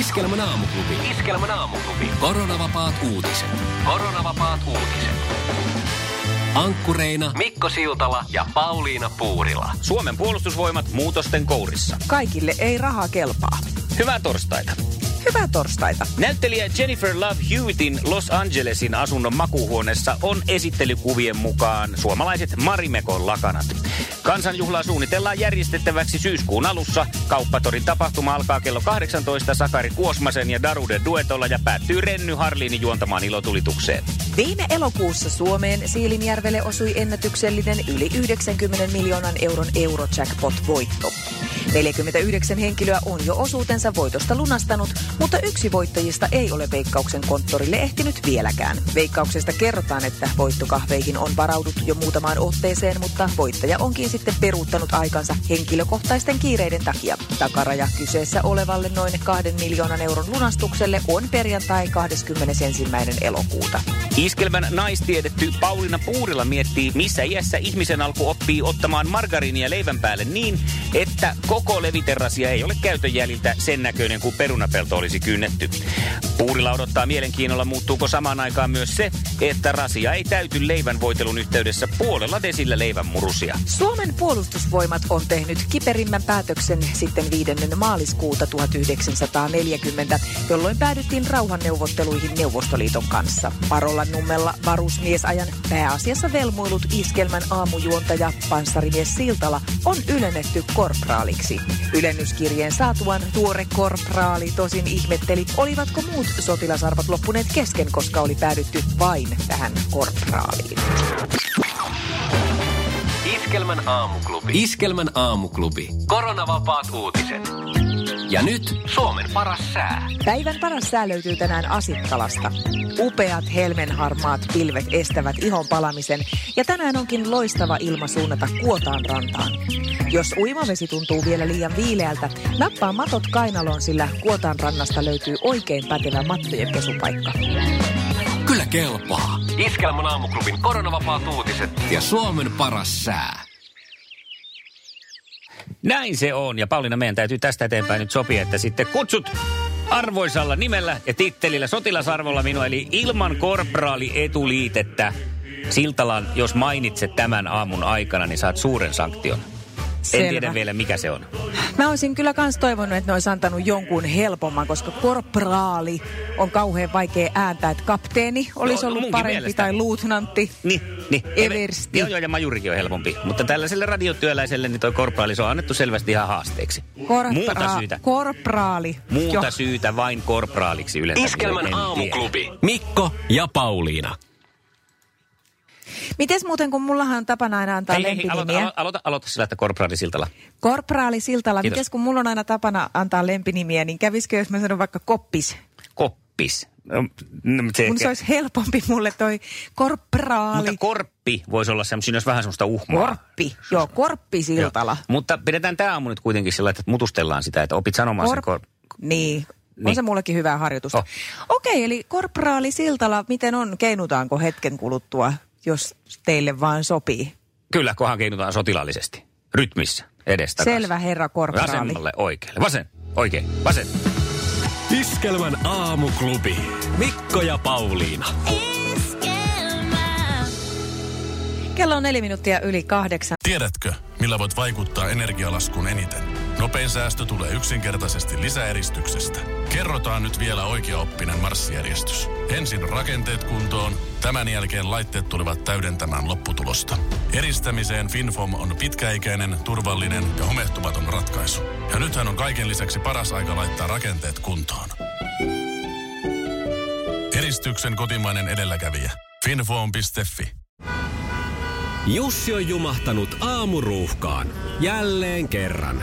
Iskelmän aamuklubi. Iskelmän aamuklubi. Koronavapaat uutiset. Koronavapaat uutiset. Ankkureina Mikko Siltala ja Pauliina Puurila. Suomen puolustusvoimat muutosten kourissa. Kaikille ei raha kelpaa. Hyvää torstaita. Hyvää torstaita. Näyttelijä Jennifer Love Hewittin Los Angelesin asunnon makuuhuoneessa on esittelykuvien mukaan suomalaiset Marimekon lakanat. Kansanjuhlaa suunnitellaan järjestettäväksi syyskuun alussa. Kauppatorin tapahtuma alkaa kello 18 Sakari Kuosmasen ja Darude duetolla ja päättyy Renny Harliinin juontamaan ilotulitukseen. Viime elokuussa Suomeen Siilinjärvelle osui ennätyksellinen yli 90 miljoonan euron Eurojackpot-voitto. 49 henkilöä on jo osuutensa voitosta lunastanut, mutta yksi voittajista ei ole Veikkauksen konttorille ehtinyt vieläkään. Veikkauksesta kerrotaan, että voittokahveihin on varauduttu jo muutamaan otteeseen, mutta voittaja onkin sitten peruuttanut aikansa henkilökohtaisten kiireiden takia. Takaraja kyseessä olevalle noin 2 miljoonan euron lunastukselle on perjantai 21. elokuuta. Iskelmän naistiedetty Pauliina Puurila miettii, missä iässä ihmisen alku oppii ottamaan margariinia leivän päälle niin, että koko leviterrasia ei ole käytön jäljiltä sen näköinen kuin perunapelto olisi kynnetty. Puurila odottaa mielenkiinnolla, muuttuuko samaan aikaan myös se, että rasia ei täyty leivän voitelun yhteydessä puolella desillä leivän murusia. Suomen puolustusvoimat on tehnyt kiperimmän päätöksen sitten 5. maaliskuuta 1940, jolloin päädyttiin rauhanneuvotteluihin Neuvostoliiton kanssa. Parolla nummella varusmiesajan pääasiassa velmuilut iskelmän aamujuontaja panssarimies Siltala on ylennetty korpraaliksi. Ylennyskirjeen saatuan tuore korpraali tosin ihmetteli, olivatko muut sotilasarvat loppuneet kesken, koska oli päädytty vain tähän korpraaliin. Iskelmän aamuklubi. Iskelmän aamuklubi. Koronavapaat uutiset. Ja nyt Suomen paras sää. Päivän paras sää löytyy tänään Asitkalasta. Upeat helmenharmaat pilvet estävät ihon palamisen ja tänään onkin loistava ilma suunnata Kuotaan rantaan. Jos uimavesi tuntuu vielä liian viileältä, nappaa matot kainaloon, sillä Kuotaan rannasta löytyy oikein pätevä mattojen pesupaikka. Kyllä kelpaa. Iskelmän aamuklubin koronavapaat uutiset. Ja Suomen paras sää. Näin se on. Ja Pauliina, meidän täytyy tästä eteenpäin nyt sopia, että sitten kutsut arvoisalla nimellä ja tittelillä sotilasarvolla minua, eli ilman korporaali etuliitettä. Siltalan, jos mainitset tämän aamun aikana, niin saat suuren sanktion. Selvä. En tiedä vielä, mikä se on. Mä olisin kyllä kans toivonut, että ne olisi antanut jonkun helpomman, koska korporaali on kauhean vaikea ääntää. Että kapteeni olisi No, ollut munkin parempi mielestä. tai luutnantti. Niin, niin. Eversti. Joo, joo, ja majurikin on helpompi. Mutta tällaiselle radiotyöläiselle niin toi korporaali, se on annettu selvästi ihan haasteeksi. Korpra- Muuta syytä. Korpraali. Muuta Joo. syytä vain korporaaliksi yleensä. en Iskelmän aamuklubi. Mikko ja Pauliina. Mites muuten, kun mullahan on tapana aina antaa Hei, hei, hei, aloita, lempinimiä. aloita, aloita, aloita sillä, että korporaali Siltala. Korpraali Siltala, Kiitos. mites kun mulla on aina tapana antaa lempinimiä, niin kävisikö, jos mä sanon vaikka koppis? Koppis. No, se, Kun se olisi helpompi mulle toi korpraali. Mutta korppi voisi olla semmoinen, siinä olisi vähän semmoista uhmaa. Korppi. Joo, korppi Siltala. Joo. Mutta pidetään tämä aamu nyt kuitenkin sillä, että mutustellaan sitä, että opit sanomaan sen kor... Niin. On Niin. se mullekin hyvää harjoitusta. Oh. Okei, eli korporaali Siltala, miten on? Keinutaanko hetken kuluttua, jos teille vaan sopii? Kyllä, kunhan keinutaan sotilaallisesti. Rytmissä. Edestä Selvä herra korporaali. Vasemmalle oikealle. Vasen. Oikein. Vasen. Iskelmän aamuklubi. Mikko ja Pauliina. Kello on neljä minuuttia yli kahdeksan. Tiedätkö, millä voit vaikuttaa energialaskuun eniten? Nopein säästö tulee yksinkertaisesti lisäeristyksestä. Kerrotaan nyt vielä oikeaoppinen marssijärjestys. Ensin rakenteet kuntoon, tämän jälkeen laitteet tulevat täydentämään lopputulosta. Eristämiseen FinFom on pitkäikäinen, turvallinen ja homehtumaton ratkaisu. Ja nythän on kaiken lisäksi paras aika laittaa rakenteet kuntoon. Eristyksen kotimainen edelläkävijä. Finfoam.fi Jussi on jumahtanut aamuruuhkaan. Jälleen kerran.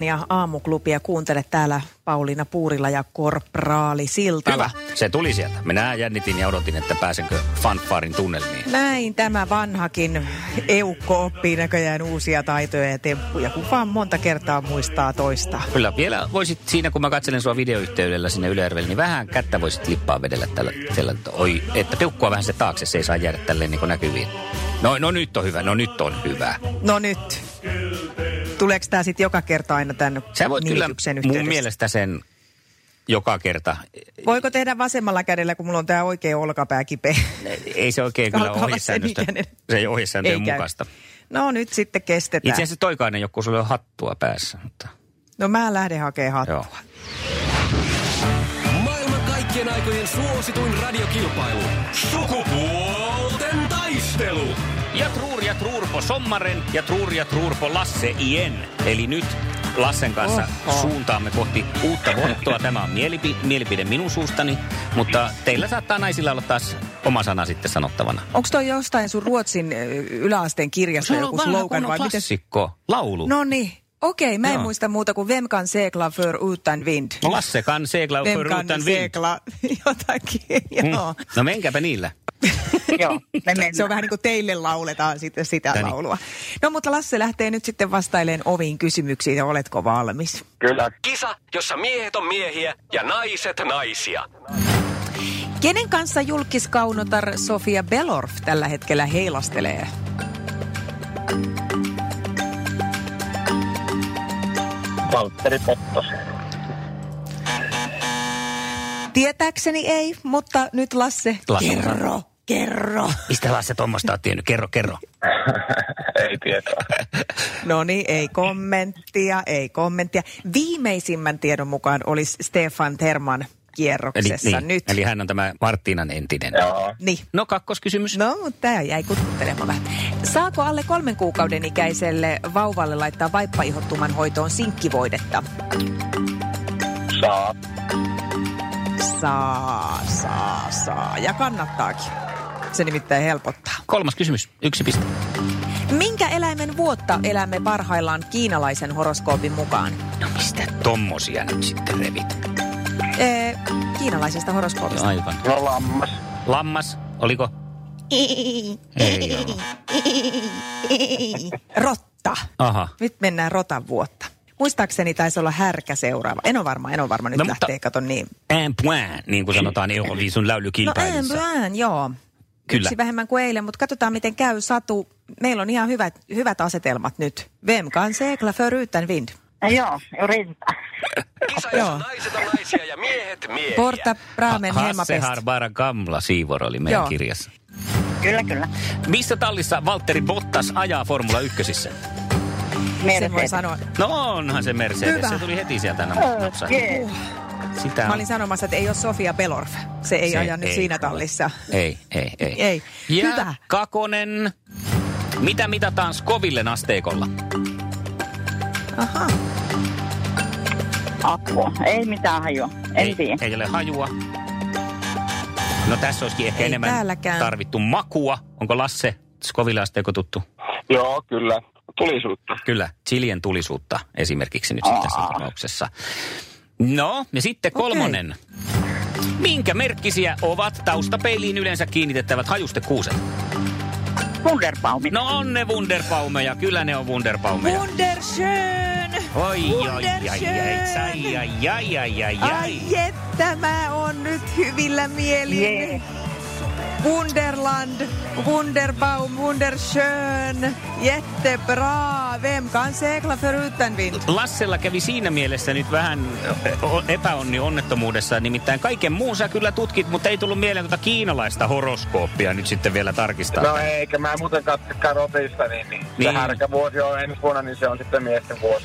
ja aamuklubia kuuntele täällä Pauliina Puurila ja Korpraali Siltala. Hyvä, se tuli sieltä. Minä jännitin ja odotin, että pääsenkö fanfarin tunnelmiin. Näin tämä vanhakin eukko oppii näköjään uusia taitoja ja temppuja, kun vaan monta kertaa muistaa toista. Kyllä, vielä voisit siinä, kun mä katselen sua videoyhteydellä sinne Ylejärvelle, niin vähän kättä voisit lippaa vedellä tällä, tällä oi, että peukkua vähän se taakse, se ei saa jäädä tälleen niin näkyviin. No, no nyt on hyvä, no nyt on hyvä. No nyt. Tuleeko tämä sitten joka kerta aina tämän Sä voit kyllä yhteydessä? mun mielestä sen joka kerta. Voiko tehdä vasemmalla kädellä, kun mulla on tämä oikea olkapää kipeä? Ei se oikein kyllä ohjesäännöstä. Se ei käy. mukaista. No nyt sitten kestetään. Itse asiassa toikainen joku, sulla on hattua päässä. Mutta... No mä lähden hakemaan Joo. hattua. Maailman kaikkien aikojen suosituin radiokilpailu. Sukupuolten taistelu. Ja Truurpo Sommaren ja Truur ja Truurpo Lasse Ien. Eli nyt Lassen kanssa Oho. suuntaamme kohti uutta voittoa. Tämä on mielipi- mielipide minun suustani, mutta teillä saattaa naisilla olla taas oma sana sitten sanottavana. Onko toi jostain sun Ruotsin yläasteen kirjasta joku slogan vai miten? klassikko, laulu. No niin. Okei, mä en Joo. muista muuta kuin Vem kan segla för utan vind. No Lasse kan segla Vem för kan utan vind. segla jotakin, joo. Mm. No menkääpä niillä. Joo, me. Se on vähän niin kuin teille lauletaan sitten sitä Täni. laulua. No mutta Lasse lähtee nyt sitten vastaileen oviin kysymyksiin ja oletko valmis? Kyllä. Kisa, jossa miehet on miehiä ja naiset naisia. Kenen kanssa julkiskaunotar Sofia Belorf tällä hetkellä heilastelee? Valtteri Pottos. Tietääkseni ei, mutta nyt Lasse, Lasse. kerro, kerro. Mistä Lasse tuommoista on tiennyt? Kerro, kerro. Ei tietoa. No niin, ei kommenttia, ei kommenttia. Viimeisimmän tiedon mukaan olisi Stefan Terman Eli, kierroksessa niin, nyt. eli hän on tämä Marttiinan entinen. Joo. Niin. No kakkoskysymys. No, mutta tämä jäi kutkuttelemaan vähän. Saako alle kolmen kuukauden ikäiselle vauvalle laittaa vaippaihottuman hoitoon sinkkivoidetta? Saa. Saa, saa, saa. Ja kannattaakin. Se nimittäin helpottaa. Kolmas kysymys. Yksi piste. Minkä eläimen vuotta elämme parhaillaan kiinalaisen horoskoopin mukaan? No mistä tommosia nyt sitten revit? Ee, kiinalaisesta horoskoopista. Aivan. No lammas. Lammas, oliko? Ei ollut. Rotta. Aha. Nyt mennään rotan vuotta. Muistaakseni taisi olla härkä seuraava. En ole varma, en ole varma. Nyt No, mutta- lähtee, kato niin. Un point, niin kuin sanotaan Euroviisun No laulukilpailussa. en joo. Kyllä. Yksi vähemmän kuin eilen, mutta katsotaan miten käy Satu. Meillä on ihan hyvät, hyvät asetelmat nyt. Vem kan segla för utan vind? Joo, yritetään. Joo. naiset on naisia ja miehet miehiä. Porta Bramen Hasse hemmapest. Harbara Gamla Siivor oli meidän Joo. kirjassa. Kyllä, kyllä. Missä tallissa Valtteri Bottas ajaa Formula 1? Sen Mercedes. voi sanoa. No onhan se Mercedes. Hyvä. Se tuli heti sieltä napsa. Jee. Sitä Mä on. olin sanomassa, että ei ole Sofia Belorf. Se ei Se aja nyt ei siinä ole. tallissa. Ei, ei, ei. Ei. Ja Hyvä. Kakonen. Mitä mitataan Scovillen asteikolla? Aha. Apua. Ei mitään hajua. En ei, tiedä. ei ole hajua. No tässä olisikin ehkä Ei enemmän täälläkään. tarvittu makua. Onko Lasse Scoville asteikko tuttu? Joo, kyllä. Tulisuutta. Kyllä, chilien tulisuutta esimerkiksi nyt sitten tässä tapauksessa. No, ja sitten kolmonen. Minkä merkkisiä ovat taustapeiliin yleensä kiinnitettävät hajustekuuset? Wunderbaumi. No on ne Wunderbaumeja, kyllä ne on Wunderbaumeja. Wunderschön! Oi, oi, ai, ai, Wunderschön! ai, ai, ai, ai, ai, että mä oon nyt hyvillä mielin. Jee. Wunderland, Wunderbaum, Wunderschön, jättebra, vem kan segla för utan vind? Lassella kävi siinä mielessä nyt vähän epäonni onnettomuudessa. Nimittäin kaiken muun sä kyllä tutkit, mutta ei tullut mieleen tuota kiinalaista horoskooppia nyt sitten vielä tarkistaa. No eikä mä muuten katsokaan rotista, niin, niin, Niin. se härkävuosi on ensi vuonna, niin se on sitten miesten vuosi.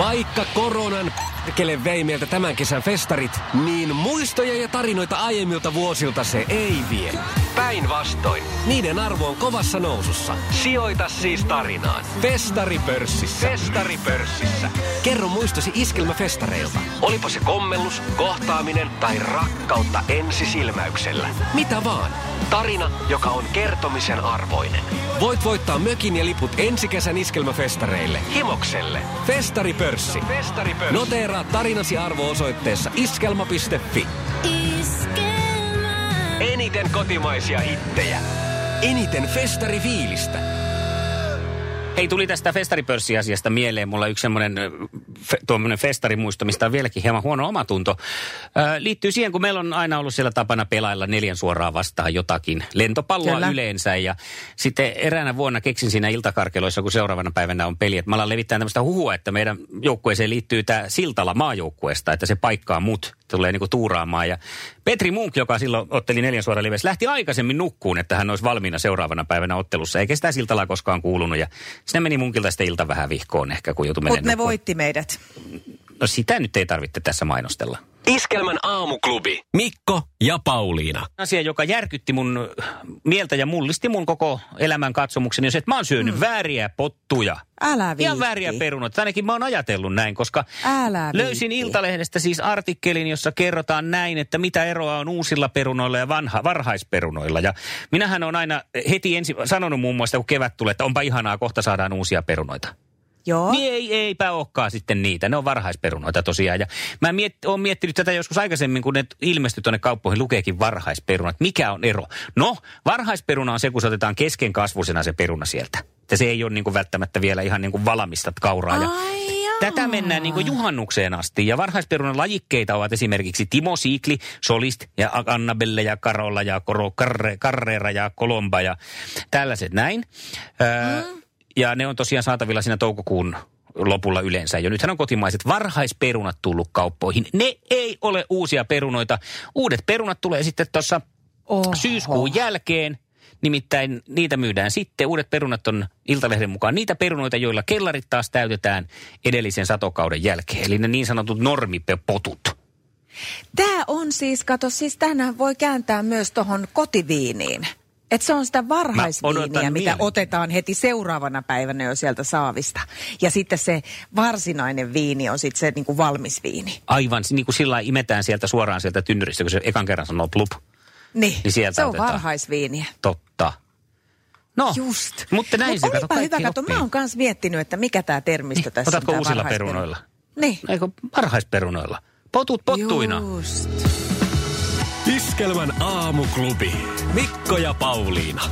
Vaikka koronan kele vei meiltä tämän kesän festarit, niin muistoja ja tarinoita aiemmilta vuosilta se ei vie. Päinvastoin, niiden arvo on kovassa nousussa. Sijoita siis tarinaan. Festaripörssissä. Festaripörssissä. Kerro muistosi iskelmäfestareilta. Olipa se kommellus, kohtaaminen tai rakkautta ensisilmäyksellä. Mitä vaan. Tarina, joka on kertomisen arvoinen. Voit voittaa mökin ja liput ensi kesän iskelmäfestareille. Himokselle. Festaripörssi. Festaripörssi. Noteeraa tarinasi arvo osoitteessa iskelma.fi. Eniten kotimaisia hittejä. Eniten festarifiilistä. Hei, tuli tästä festaripörssiasiasta mieleen. Mulla yksi semmoinen fe, tuommoinen festarimuisto, mistä on vieläkin hieman huono omatunto. Ö, liittyy siihen, kun meillä on aina ollut siellä tapana pelailla neljän suoraan vastaan jotakin lentopalloa Kyllä. yleensä. Ja sitten eräänä vuonna keksin siinä iltakarkeloissa, kun seuraavana päivänä on peli, että mä alan levittää tämmöistä huhua, että meidän joukkueeseen liittyy tämä Siltala maajoukkueesta, että se paikkaa mut, tulee niinku tuuraamaan. Ja Petri Munk, joka silloin otteli neljän suoraan livessä, lähti aikaisemmin nukkuun, että hän olisi valmiina seuraavana päivänä ottelussa. Eikä sitä Siltalaa koskaan kuulunut. Ja sinne meni Munkilta sitten ilta vähän vihkoon ehkä, kun joutui Mutta ne voitti meidät. No sitä nyt ei tarvitse tässä mainostella. Iskelmän aamuklubi. Mikko ja Pauliina. Asia, joka järkytti mun mieltä ja mullisti mun koko elämän katsomukseni, on se, että mä oon syönyt mm. vääriä pottuja. Älä Ihan viitti. vääriä perunoita. Ainakin mä oon ajatellut näin, koska Älä löysin viitti. Iltalehdestä siis artikkelin, jossa kerrotaan näin, että mitä eroa on uusilla perunoilla ja vanha, varhaisperunoilla. Ja minähän on aina heti ensin sanonut muun muassa, kun kevät tulee, että onpa ihanaa, kohta saadaan uusia perunoita. Joo. Niin ei, eipä olekaan sitten niitä. Ne on varhaisperunoita tosiaan. Ja mä miet, oon miettinyt tätä joskus aikaisemmin, kun ne ilmestyy tuonne kauppoihin, lukeekin varhaisperunat. Mikä on ero? No, varhaisperuna on se, kun se otetaan keskenkasvuisena se peruna sieltä. Että se ei ole niin kuin välttämättä vielä ihan niin kuin valamista kauraa. Ja Ai jaa. Tätä mennään niin kuin juhannukseen asti. Ja varhaisperunan lajikkeita ovat esimerkiksi Timo Siikli, Solist ja Annabelle ja Karolla ja Koro, Karre, Carrera ja Kolomba ja tällaiset näin. Öö, Ja ne on tosiaan saatavilla siinä toukokuun lopulla yleensä jo. Nythän on kotimaiset varhaisperunat tullut kauppoihin. Ne ei ole uusia perunoita. Uudet perunat tulee sitten tuossa syyskuun jälkeen. Nimittäin niitä myydään sitten. Uudet perunat on Iltalehden mukaan niitä perunoita, joilla kellarit taas täytetään edellisen satokauden jälkeen. Eli ne niin sanotut normipotut. Tämä on siis, kato, siis tänään voi kääntää myös tuohon kotiviiniin. Että se on sitä varhaisviiniä, mitä mielenkiinnolla. otetaan heti seuraavana päivänä jo sieltä saavista. Ja sitten se varsinainen viini on sitten se niinku valmis viini. Aivan, niin kuin sillä imetään sieltä suoraan sieltä tynnyristä, kun se ekan kerran sanoo plup. Niin, Niin sieltä se on otetaan. varhaisviiniä. Totta. No, Just. mutta näin Mut se kato, hyvä, kato, mä oon kans miettinyt, että mikä tämä termistö Niin, tässä on. otatko uusilla perunoilla? Niin. Eikö varhaisperunoilla? Potut pottuina. Just. Iskelmän aamuklubi. Mikko ja Pauliina.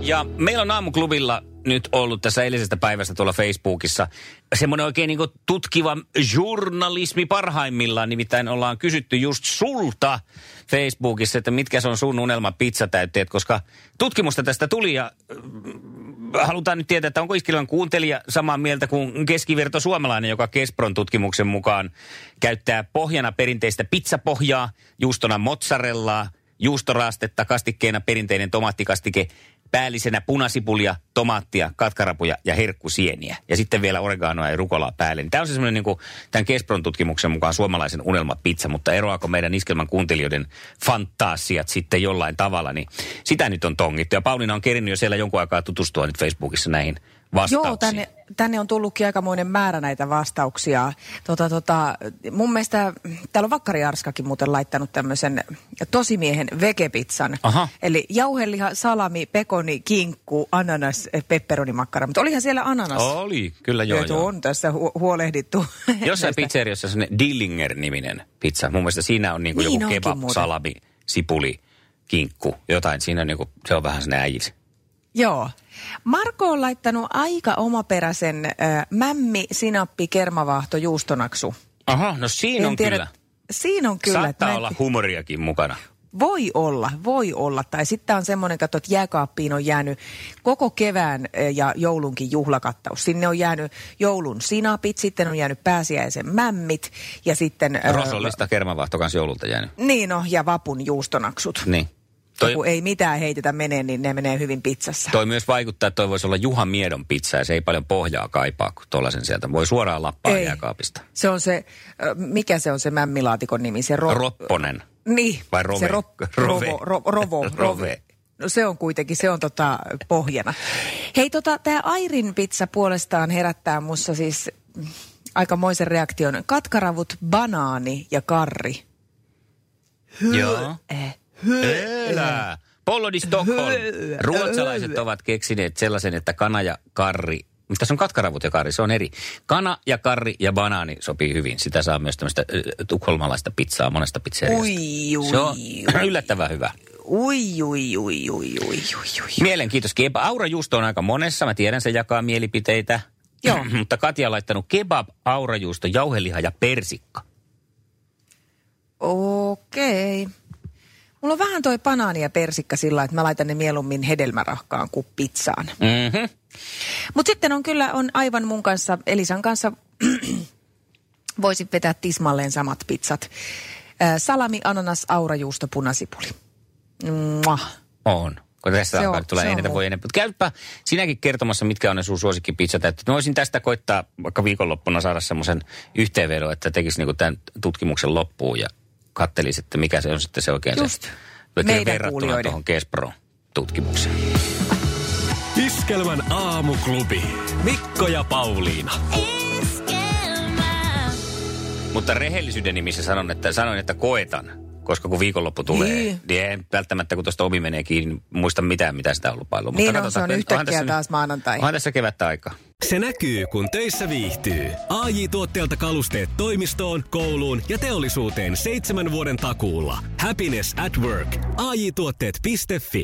Ja meillä on aamuklubilla nyt ollut tässä eilisestä päivästä tuolla Facebookissa semmoinen oikein niin tutkiva journalismi parhaimmillaan. Nimittäin ollaan kysytty just sulta Facebookissa, että mitkä se on sun unelma pizzatäytteet, koska tutkimusta tästä tuli ja mm, halutaan nyt tietää, että onko Iskelmän kuuntelija samaa mieltä kuin keskiverto suomalainen, joka Kespron tutkimuksen mukaan käyttää pohjana perinteistä pizzapohjaa, juustona mozzarellaa, juustoraastetta, kastikkeena perinteinen tomaattikastike, päällisenä punasipulia, tomaattia, katkarapuja ja herkkusieniä. Ja sitten vielä oreganoa ja rukolaa päälle. Tämä on se semmoinen niin kuin tämän Kespron tutkimuksen mukaan suomalaisen unelmapizza, mutta eroako meidän iskelman kuuntelijoiden fantasiat sitten jollain tavalla, niin sitä nyt on tongittu. Ja Pauliina on kerinyt jo siellä jonkun aikaa tutustua nyt Facebookissa näihin vastauksiin. Joo, tänne, tänne on tullutkin aikamoinen määrä näitä vastauksia. Tota, tota, mun mielestä täällä on Vakkari Arskakin muuten laittanut tämmöisen tosimiehen vegepizzan. Aha. Eli jauheliha, salami, pekoni, kinkku, ananas, pepperonimakkara. Mutta olihan siellä ananas. Oli, kyllä joo, joo. on tässä hu- huolehdittu. Jossain näistä. pizzeriassa on Dillinger-niminen pizza. Mun mielestä siinä on niinku Niin joku kebab, muuten. salami, sipuli, kinkku, jotain. Siinä on niinku, se on vähän sellainen äijis. Joo. Marko on laittanut aika omaperäisen äh, mämmi, sinappi, kermavaahto, juustonaksu. Aha, no siinä on tiedä, kyllä. Siinä on kyllä. Saattaa en- olla humoriakin mukana. Voi olla, voi olla. Tai sitten on semmoinen, katso, että jääkaappiin on jäänyt koko kevään ja joulunkin juhlakattaus. Sinne on jäänyt joulun sinapit, sitten on jäänyt pääsiäisen mämmit ja sitten... Rosollista kermavahto kanssa joululta jäänyt. Niin no, ja vapun juustonaksut. Niin. Toi... Toi, Kun ei mitään heitetä menee, niin ne menee hyvin pizzassa. toi myös vaikuttaa, että toi voisi olla Juha Miedon pizza ja se ei paljon pohjaa kaipaa, kun tuollaisen sieltä voi suoraan lappaa Ei. jääkaapista. Se on se, mikä se on se mämmilaatikon nimi? Se ro- Ropponen. Niin. Vai rove? Se ro- Rove. rovo, ro- rovo, Rove. rove. No se on kuitenkin, se on tota pohjana. Hei tota, tämä Airin pizza puolestaan herättää mussa siis aikamoisen reaktion. Katkaravut, banaani ja karri. Joo. Eh. Elää. Pollo di Stockholm. Ruotsalaiset ovat keksineet sellaisen, että kana ja karri, mutta tässä on katkaravut ja karri, se on eri. Kana ja karri ja banaani sopii hyvin. Sitä saa myös tämmöistä tukholmalaista pizzaa monesta pizzeriasta. Ui, ui, Se on ui. yllättävän hyvä. Ui, ui, ui, ui, ui, ui. Mielenkiitos. Kebab. Aurajuusto on aika monessa. Mä tiedän, se jakaa mielipiteitä. Joo. Mutta Katja on laittanut kebab, aurajuusto, jauheliha ja persikka. Okei. Mulla on vähän toi banaani ja persikka sillä, että mä laitan ne mieluummin hedelmärahkaan kuin pizzaan. Mm-hmm. Mutta sitten on kyllä on aivan mun kanssa, Elisan kanssa voisin vetää tismalleen samat pizzat. Salami, ananas, aurajuusto, punasipuli. Mwah. On. Kun tässä on- tulee on enemmän, voi enemmän. Mutta käypä sinäkin kertomassa, mitkä on ne sun suosikkipizzat. Että mä voisin tästä koittaa vaikka viikonloppuna saada semmoisen yhteenvedon, että tekisi niinku tämän tutkimuksen loppuun ja kattelisi, että mikä se on sitten se oikein Just. se. Meidän verrattuna kuulijoiden. tuohon Kespro-tutkimukseen. Iskelmän aamuklubi. Mikko ja Pauliina. Mutta rehellisyyden nimissä sanon, että, sanoin, että koetan. Koska kun viikonloppu tulee, Niin. niin en välttämättä kun tuosta omi menee kiinni, niin muista mitään, mitä sitä on lupailu. Niin on, katsotaan, se on yhtäkkiä taas maanantai. Onhan tässä kevättä aikaa. Se näkyy, kun töissä viihtyy. ai tuotteelta kalusteet toimistoon, kouluun ja teollisuuteen seitsemän vuoden takuulla. Happiness at work. AJ-tuotteet.fi